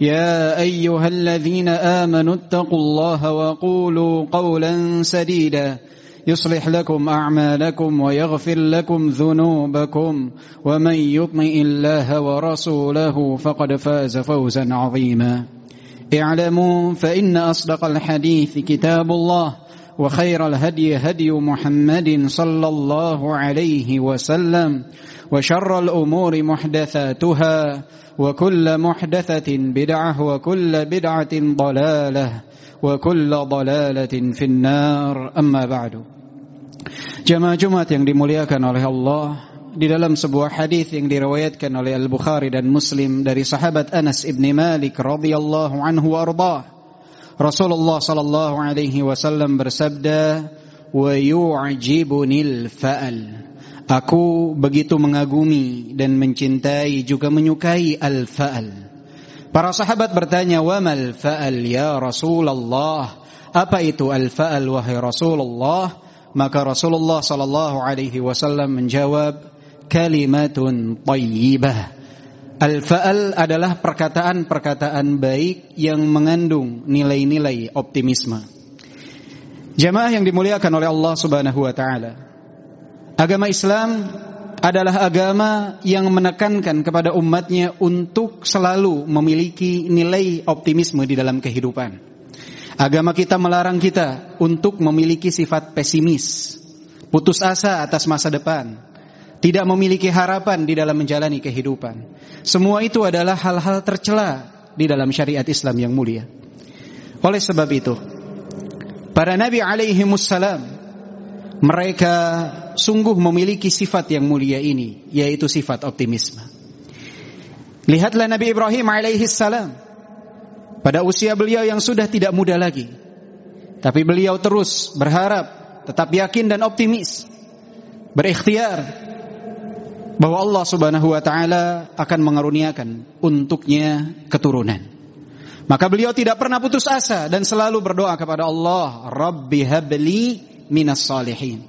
يا أيها الذين آمنوا اتقوا الله وقولوا قولا سديدا. يصلح لكم أعمالكم ويغفر لكم ذنوبكم. ومن يطمئ الله ورسوله فقد فاز فوزا عظيما. اعلموا فإن أصدق الحديث كتاب الله وخير الهدي هدي محمد صلى الله عليه وسلم. وشر الأمور محدثاتها وكل محدثة بدعة وكل بدعة ضلالة وكل ضلالة في النار أما بعد Jamaah Jumat yang dimuliakan oleh Allah di dalam sebuah hadis yang diriwayatkan oleh Al Bukhari dan Muslim dari sahabat Anas ibn Malik radhiyallahu anhu arda Rasulullah sallallahu alaihi wasallam bersabda wa yu'jibunil fa'al Aku begitu mengagumi dan mencintai juga menyukai al-fa'al. Para sahabat bertanya, "Wa mal fa'al ya Rasulullah?" Apa itu al-fa'al wahai Rasulullah? Maka Rasulullah sallallahu alaihi wasallam menjawab, "Kalimatun thayyibah." Al-fa'al adalah perkataan-perkataan baik yang mengandung nilai-nilai optimisme. Jamaah yang dimuliakan oleh Allah Subhanahu wa taala. Agama Islam adalah agama yang menekankan kepada umatnya untuk selalu memiliki nilai optimisme di dalam kehidupan. Agama kita melarang kita untuk memiliki sifat pesimis, putus asa atas masa depan, tidak memiliki harapan di dalam menjalani kehidupan. Semua itu adalah hal-hal tercela di dalam syariat Islam yang mulia. Oleh sebab itu, para nabi alaihi wassalam mereka sungguh memiliki sifat yang mulia ini, yaitu sifat optimisme. Lihatlah Nabi Ibrahim alaihi salam. Pada usia beliau yang sudah tidak muda lagi. Tapi beliau terus berharap, tetap yakin dan optimis. Berikhtiar bahwa Allah Subhanahu wa taala akan mengaruniakan untuknya keturunan. Maka beliau tidak pernah putus asa dan selalu berdoa kepada Allah, Rabbi habli minas salihin.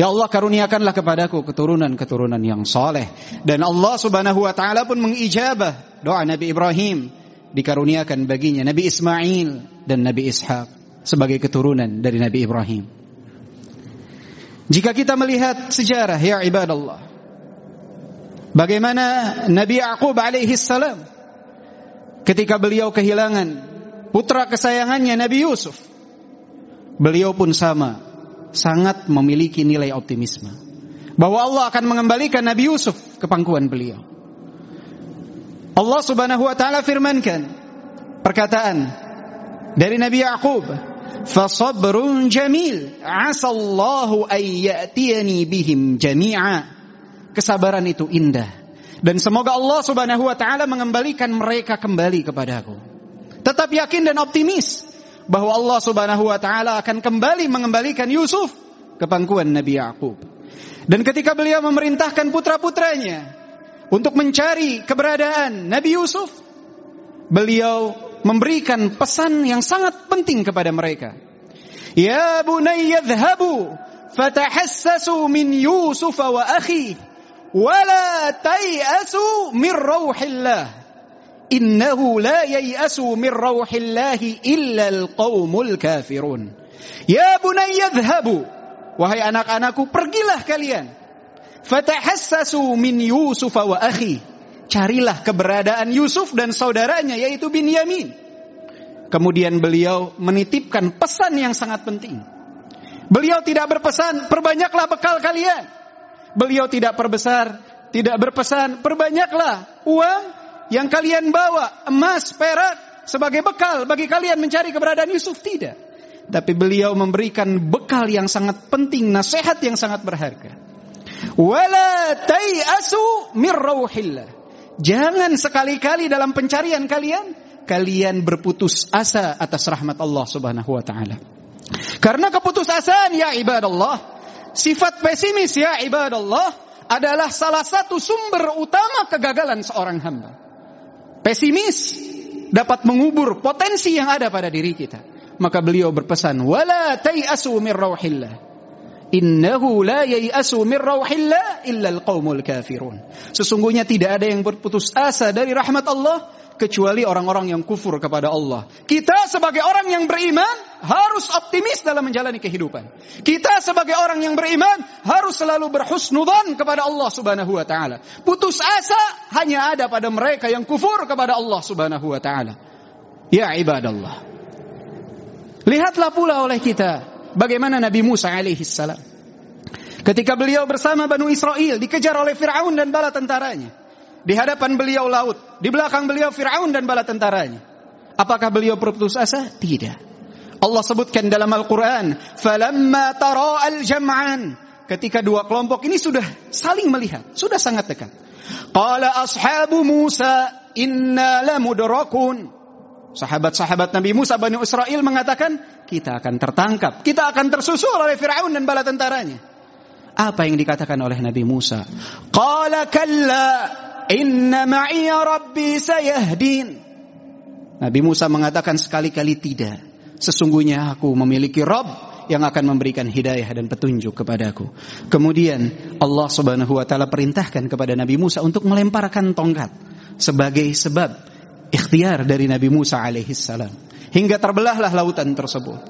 Ya Allah karuniakanlah kepadaku keturunan-keturunan yang soleh. Dan Allah subhanahu wa ta'ala pun mengijabah doa Nabi Ibrahim. Dikaruniakan baginya Nabi Ismail dan Nabi Ishaq sebagai keturunan dari Nabi Ibrahim. Jika kita melihat sejarah ya ibadallah. Bagaimana Nabi Yaqub alaihi salam ketika beliau kehilangan putra kesayangannya Nabi Yusuf. Beliau pun sama sangat memiliki nilai optimisme bahwa Allah akan mengembalikan Nabi Yusuf ke pangkuan beliau. Allah Subhanahu wa taala firmankan perkataan dari Nabi Yaqub, "Fasabrun jamil, asallahu ay ya'tiyani bihim jami'a." Kesabaran itu indah dan semoga Allah Subhanahu wa taala mengembalikan mereka kembali kepadaku. Tetap yakin dan optimis bahwa Allah Subhanahu wa taala akan kembali mengembalikan Yusuf ke pangkuan Nabi Yakub. Dan ketika beliau memerintahkan putra-putranya untuk mencari keberadaan Nabi Yusuf, beliau memberikan pesan yang sangat penting kepada mereka. Ya bunayya dhhabu fatahassasu min Yusuf wa akhi wala tayasu min rauhillah innahu la yayasu min rauhillahi illa alqaumul kafirun. Ya bunayya dhhabu wahai anak-anakku pergilah kalian fatahassasu min Yusuf wa akhi carilah keberadaan Yusuf dan saudaranya yaitu Binyamin Kemudian beliau menitipkan pesan yang sangat penting. Beliau tidak berpesan, perbanyaklah bekal kalian. Beliau tidak perbesar, tidak berpesan, perbanyaklah uang yang kalian bawa, emas, perak, sebagai bekal bagi kalian mencari keberadaan Yusuf. Tidak. Tapi beliau memberikan bekal yang sangat penting, nasihat yang sangat berharga. Wala tayasu mir Jangan sekali-kali dalam pencarian kalian kalian berputus asa atas rahmat Allah Subhanahu wa taala. Karena keputusasaan ya ibadallah, sifat pesimis ya ibadallah adalah salah satu sumber utama kegagalan seorang hamba. Pesimis dapat mengubur potensi yang ada pada diri kita. Maka beliau berpesan, "Wala tayasu min rauhillah." Innahu la yayasu min rauhillah illa alqaumul kafirun. Sesungguhnya tidak ada yang berputus asa dari rahmat Allah kecuali orang-orang yang kufur kepada Allah. Kita sebagai orang yang beriman harus optimis dalam menjalani kehidupan. Kita sebagai orang yang beriman harus selalu berhusnudzan kepada Allah Subhanahu wa taala. Putus asa hanya ada pada mereka yang kufur kepada Allah Subhanahu wa taala. Ya ibadallah. Lihatlah pula oleh kita Bagaimana Nabi Musa alaihi salam. Ketika beliau bersama Banu Israel dikejar oleh Fir'aun dan bala tentaranya. Di hadapan beliau laut, di belakang beliau Firaun dan bala tentaranya. Apakah beliau berputus asa? Tidak. Allah sebutkan dalam Al-Qur'an, "Falamma tara'al jam'an." Ketika dua kelompok ini sudah saling melihat, sudah sangat dekat. Qala ashabu Musa, "Inna lamudrakun." Sahabat-sahabat Nabi Musa Bani Israel mengatakan, kita akan tertangkap, kita akan tersusul oleh Firaun dan bala tentaranya. Apa yang dikatakan oleh Nabi Musa? Qala kalla inna ma'iya rabbi sayahdin. Nabi Musa mengatakan sekali-kali tidak. Sesungguhnya aku memiliki Rabb yang akan memberikan hidayah dan petunjuk kepadaku. Kemudian Allah Subhanahu wa taala perintahkan kepada Nabi Musa untuk melemparkan tongkat sebagai sebab ikhtiar dari Nabi Musa alaihi salam. Hingga terbelahlah lautan tersebut.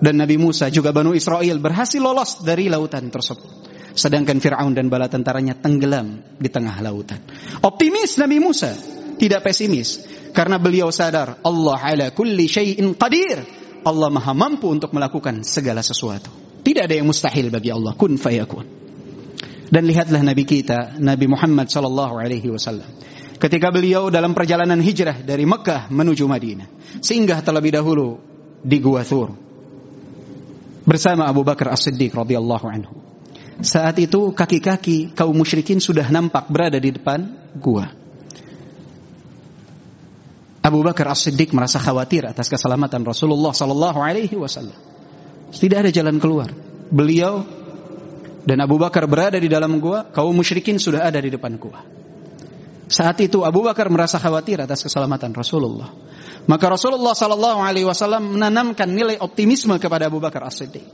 Dan Nabi Musa juga Banu Israel berhasil lolos dari lautan tersebut. Sedangkan Fir'aun dan bala tentaranya tenggelam di tengah lautan. Optimis Nabi Musa, tidak pesimis. Karena beliau sadar Allah ala kulli syai'in qadir. Allah maha mampu untuk melakukan segala sesuatu. Tidak ada yang mustahil bagi Allah. Kun fayakun. Dan lihatlah Nabi kita, Nabi Muhammad sallallahu alaihi wasallam ketika beliau dalam perjalanan hijrah dari Mekah menuju Madinah. Singgah terlebih dahulu di Gua Thur bersama Abu Bakar As-Siddiq radhiyallahu anhu. Saat itu kaki-kaki kaum musyrikin sudah nampak berada di depan gua. Abu Bakar As-Siddiq merasa khawatir atas keselamatan Rasulullah sallallahu alaihi wasallam. Tidak ada jalan keluar. Beliau dan Abu Bakar berada di dalam gua, kaum musyrikin sudah ada di depan gua. Saat itu Abu Bakar merasa khawatir atas keselamatan Rasulullah. Maka Rasulullah Sallallahu Alaihi Wasallam menanamkan nilai optimisme kepada Abu Bakar As-Siddiq.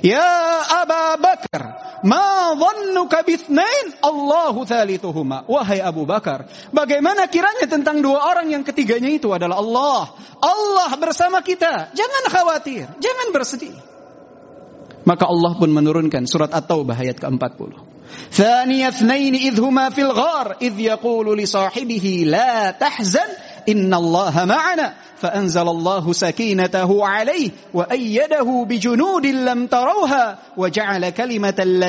Ya Abu Bakar, ma dhannuka bithnain Allahu thalithuhuma. Wahai Abu Bakar, bagaimana kiranya tentang dua orang yang ketiganya itu adalah Allah. Allah bersama kita. Jangan khawatir, jangan bersedih. Maka Allah pun menurunkan surat At-Taubah ayat ke-40. ثاني اثنين إذ هما في الغار إذ يقول لصاحبه لا تحزن innallaha ma'ana faanzalallahu sakinatahu alaihi wa ayyadahu bijunudin lam tarauha wa ja'ala kalimatal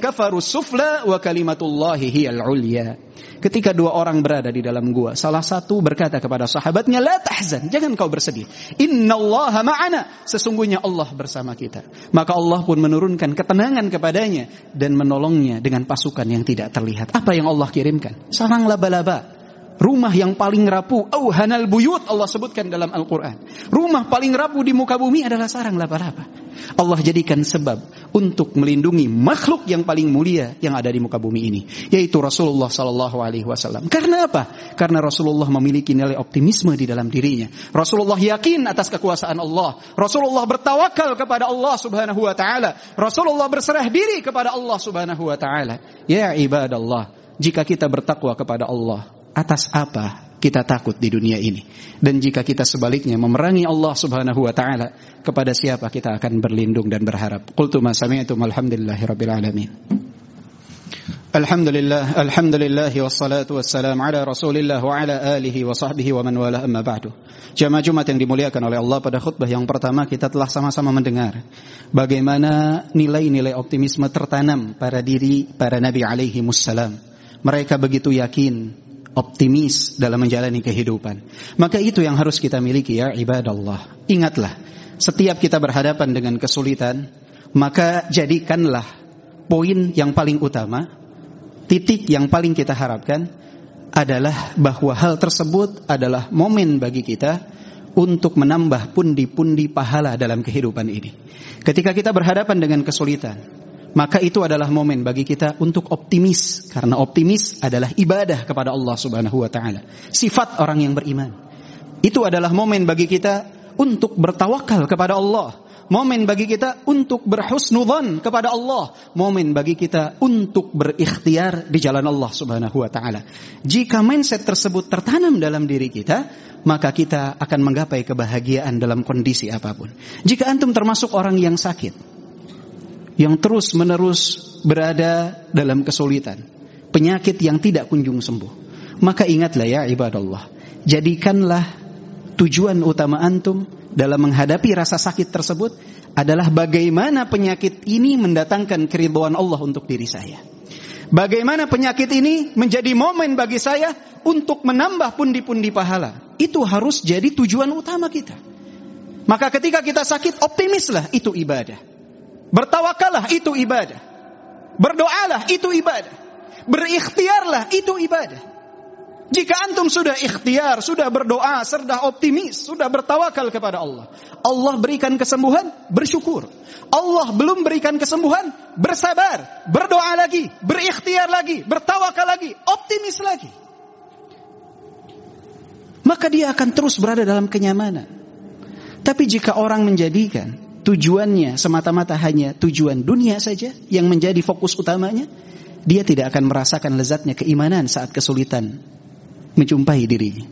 kafaru sufla wa kalimatullahi hiyal ulya. Ketika dua orang berada di dalam gua salah satu berkata kepada sahabatnya la tahzan jangan kau bersedih. Innallaha ma'ana sesungguhnya Allah bersama kita. Maka Allah pun menurunkan ketenangan kepadanya dan menolongnya dengan pasukan yang tidak terlihat. Apa yang Allah kirimkan? Sarang laba-laba. Rumah yang paling rapuh, auhanal buyut Allah sebutkan dalam Al-Quran. Rumah paling rapuh di muka bumi adalah sarang laba-laba. Allah jadikan sebab untuk melindungi makhluk yang paling mulia yang ada di muka bumi ini, yaitu Rasulullah Sallallahu Alaihi Wasallam. Karena apa? Karena Rasulullah memiliki nilai optimisme di dalam dirinya. Rasulullah yakin atas kekuasaan Allah. Rasulullah bertawakal kepada Allah Subhanahu Wa Taala. Rasulullah berserah diri kepada Allah Subhanahu Wa Taala. Ya ibadallah, jika kita bertakwa kepada Allah, atas apa kita takut di dunia ini. Dan jika kita sebaliknya memerangi Allah Subhanahu wa taala, kepada siapa kita akan berlindung dan berharap? Qultu ma sami'tum alhamdulillahirabbil alamin. Alhamdulillah, alhamdulillah wassalatu wassalamu ala Rasulillah wa ala alihi wa sahbihi wa man wala amma ba'du. Jamaah Jumat yang dimuliakan oleh Allah pada khutbah yang pertama kita telah sama-sama mendengar bagaimana nilai-nilai optimisme tertanam pada diri para nabi alaihi wassalam. Mereka begitu yakin, optimis dalam menjalani kehidupan. Maka itu yang harus kita miliki ya ibadallah. Ingatlah, setiap kita berhadapan dengan kesulitan, maka jadikanlah poin yang paling utama titik yang paling kita harapkan adalah bahwa hal tersebut adalah momen bagi kita untuk menambah pundi-pundi pahala dalam kehidupan ini. Ketika kita berhadapan dengan kesulitan, maka itu adalah momen bagi kita untuk optimis karena optimis adalah ibadah kepada Allah Subhanahu wa taala. Sifat orang yang beriman. Itu adalah momen bagi kita untuk bertawakal kepada Allah Momen bagi kita untuk berhusnudzan kepada Allah. Momen bagi kita untuk berikhtiar di jalan Allah Subhanahu wa taala. Jika mindset tersebut tertanam dalam diri kita, maka kita akan menggapai kebahagiaan dalam kondisi apa pun. Jika antum termasuk orang yang sakit, yang terus-menerus berada dalam kesulitan, penyakit yang tidak kunjung sembuh, maka ingatlah ya ibadallah, jadikanlah tujuan utama antum dalam menghadapi rasa sakit tersebut adalah bagaimana penyakit ini mendatangkan keriduan Allah untuk diri saya. Bagaimana penyakit ini menjadi momen bagi saya untuk menambah pundi-pundi pahala. Itu harus jadi tujuan utama kita. Maka ketika kita sakit, optimislah itu ibadah. Bertawakallah itu ibadah. Berdoalah itu ibadah. Berikhtiarlah itu ibadah. Jika antum sudah ikhtiar, sudah berdoa, sudah optimis, sudah bertawakal kepada Allah. Allah berikan kesembuhan, bersyukur. Allah belum berikan kesembuhan, bersabar, berdoa lagi, berikhtiar lagi, bertawakal lagi, optimis lagi. Maka dia akan terus berada dalam kenyamanan. Tapi jika orang menjadikan tujuannya semata-mata hanya tujuan dunia saja yang menjadi fokus utamanya, dia tidak akan merasakan lezatnya keimanan saat kesulitan menjumpai dirinya.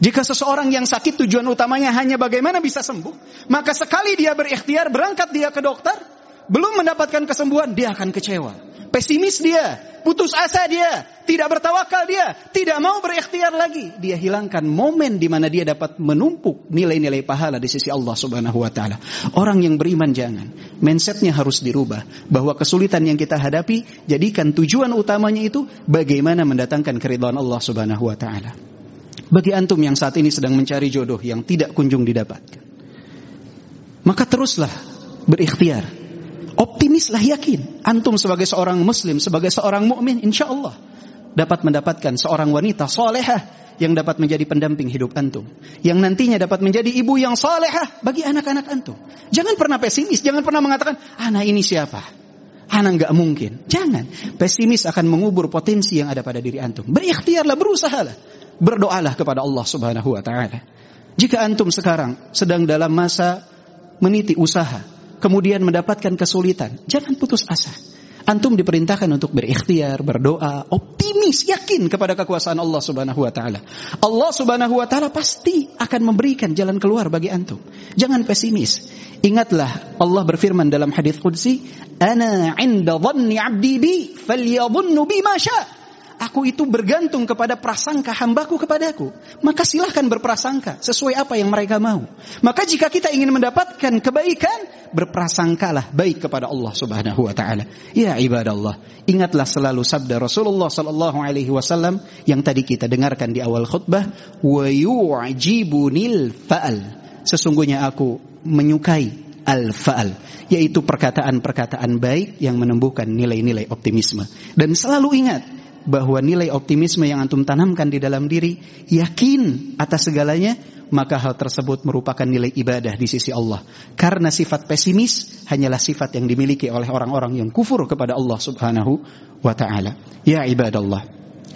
Jika seseorang yang sakit tujuan utamanya hanya bagaimana bisa sembuh, maka sekali dia berikhtiar berangkat dia ke dokter, belum mendapatkan kesembuhan, dia akan kecewa. Pesimis dia, putus asa dia, tidak bertawakal dia, tidak mau berikhtiar lagi. Dia hilangkan momen di mana dia dapat menumpuk nilai-nilai pahala di sisi Allah Subhanahu wa taala. Orang yang beriman jangan, mindsetnya harus dirubah bahwa kesulitan yang kita hadapi jadikan tujuan utamanya itu bagaimana mendatangkan keridhaan Allah Subhanahu wa taala. Bagi antum yang saat ini sedang mencari jodoh yang tidak kunjung didapatkan, maka teruslah berikhtiar Optimislah yakin. Antum sebagai seorang muslim, sebagai seorang mukmin, insya Allah dapat mendapatkan seorang wanita solehah yang dapat menjadi pendamping hidup antum. Yang nantinya dapat menjadi ibu yang solehah bagi anak-anak antum. Jangan pernah pesimis, jangan pernah mengatakan, anak ini siapa? Anak nggak mungkin. Jangan. Pesimis akan mengubur potensi yang ada pada diri antum. Berikhtiarlah, berusahalah. Berdoalah kepada Allah subhanahu wa ta'ala. Jika antum sekarang sedang dalam masa meniti usaha, kemudian mendapatkan kesulitan, jangan putus asa. Antum diperintahkan untuk berikhtiar, berdoa, optimis, yakin kepada kekuasaan Allah Subhanahu wa taala. Allah Subhanahu wa taala pasti akan memberikan jalan keluar bagi antum. Jangan pesimis. Ingatlah Allah berfirman dalam hadis qudsi, "Ana 'inda dhanni 'abdi bi, falyadhunnu bi ma syaa." Aku itu bergantung kepada prasangka hambaku kepadaku. Maka silahkan berprasangka sesuai apa yang mereka mau. Maka jika kita ingin mendapatkan kebaikan, berprasangkalah baik kepada Allah Subhanahu wa taala. Ya ibadallah, ingatlah selalu sabda Rasulullah sallallahu alaihi wasallam yang tadi kita dengarkan di awal khutbah, wa fa'al. Sesungguhnya aku menyukai al-fa'al, yaitu perkataan-perkataan baik yang menumbuhkan nilai-nilai optimisme. Dan selalu ingat, bahwa nilai optimisme yang antum tanamkan di dalam diri yakin atas segalanya maka hal tersebut merupakan nilai ibadah di sisi Allah. Karena sifat pesimis hanyalah sifat yang dimiliki oleh orang-orang yang kufur kepada Allah Subhanahu wa taala. Ya ibadallah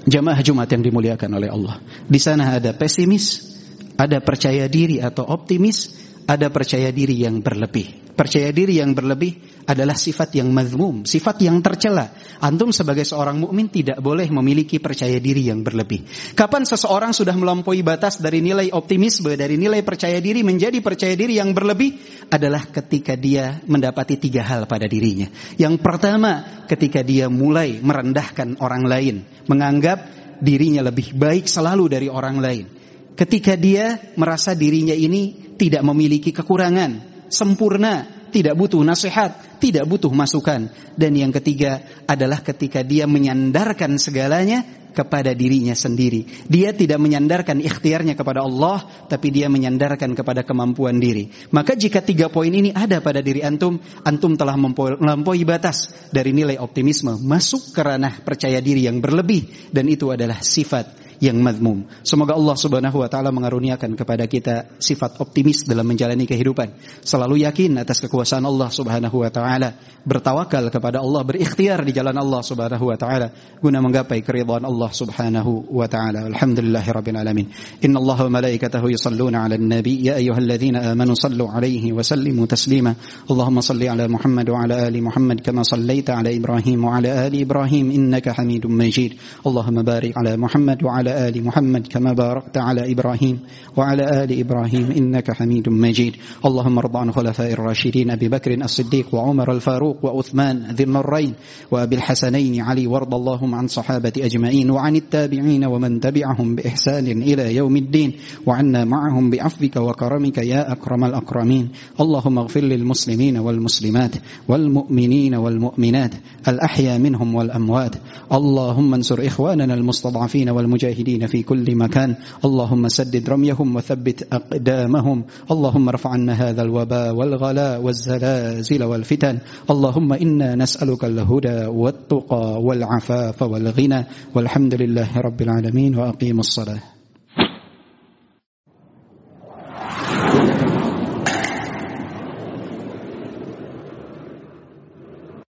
jamaah Jumat yang dimuliakan oleh Allah. Di sana ada pesimis ada percaya diri atau optimis ada percaya diri yang berlebih. Percaya diri yang berlebih adalah sifat yang mazmum, sifat yang tercela. Antum sebagai seorang mukmin tidak boleh memiliki percaya diri yang berlebih. Kapan seseorang sudah melampaui batas dari nilai optimisme, dari nilai percaya diri menjadi percaya diri yang berlebih adalah ketika dia mendapati tiga hal pada dirinya. Yang pertama, ketika dia mulai merendahkan orang lain, menganggap dirinya lebih baik selalu dari orang lain ketika dia merasa dirinya ini tidak memiliki kekurangan, sempurna, tidak butuh nasihat, tidak butuh masukan. Dan yang ketiga adalah ketika dia menyandarkan segalanya kepada dirinya sendiri. Dia tidak menyandarkan ikhtiarnya kepada Allah, tapi dia menyandarkan kepada kemampuan diri. Maka jika tiga poin ini ada pada diri antum, antum telah melampaui batas dari nilai optimisme, masuk ke ranah percaya diri yang berlebih, dan itu adalah sifat yang madmum. Semoga Allah Subhanahu wa taala mengaruniakan kepada kita sifat optimis dalam menjalani kehidupan. Selalu yakin atas kekuasaan Allah Subhanahu wa taala, bertawakal kepada Allah, berikhtiar di jalan Allah Subhanahu wa taala guna menggapai keridhaan Allah Subhanahu wa taala. Alhamdulillahirabbil alamin. Inna Allah wa malaikatahu yusalluna 'alan nabi ya ayyuhalladzina amanu sallu 'alaihi wa sallimu taslima. Allahumma salli 'ala Muhammad wa 'ala ali Muhammad kama sallaita 'ala Ibrahim wa 'ala ali Ibrahim innaka Hamidum Majid. Allahumma barik 'ala Muhammad wa 'ala وعلى آل محمد كما باركت على إبراهيم وعلى آل إبراهيم إنك حميد مجيد اللهم ارض عن خلفاء الراشدين أبي بكر الصديق وعمر الفاروق وعثمان ذي النورين وأبي الحسنين علي وارض اللهم عن صحابة أجمعين وعن التابعين ومن تبعهم بإحسان إلى يوم الدين وعنا معهم بعفوك وكرمك يا أكرم الأكرمين. اللهم اغفر للمسلمين والمسلمات والمؤمنين والمؤمنات الأحيا منهم والأموات. اللهم انصر إخواننا المستضعفين والمجاهدين المجاهدين في كل مكان. اللهم سدد رميهم وثبت أقدامهم. اللهم ارفع عنا هذا الوباء والغلاء والزلازل والفتن. الختان اللهم إنا نسألك الهدى والتقى والعفاف والغنى والحمد لله رب العالمين وأقيم الصلاة.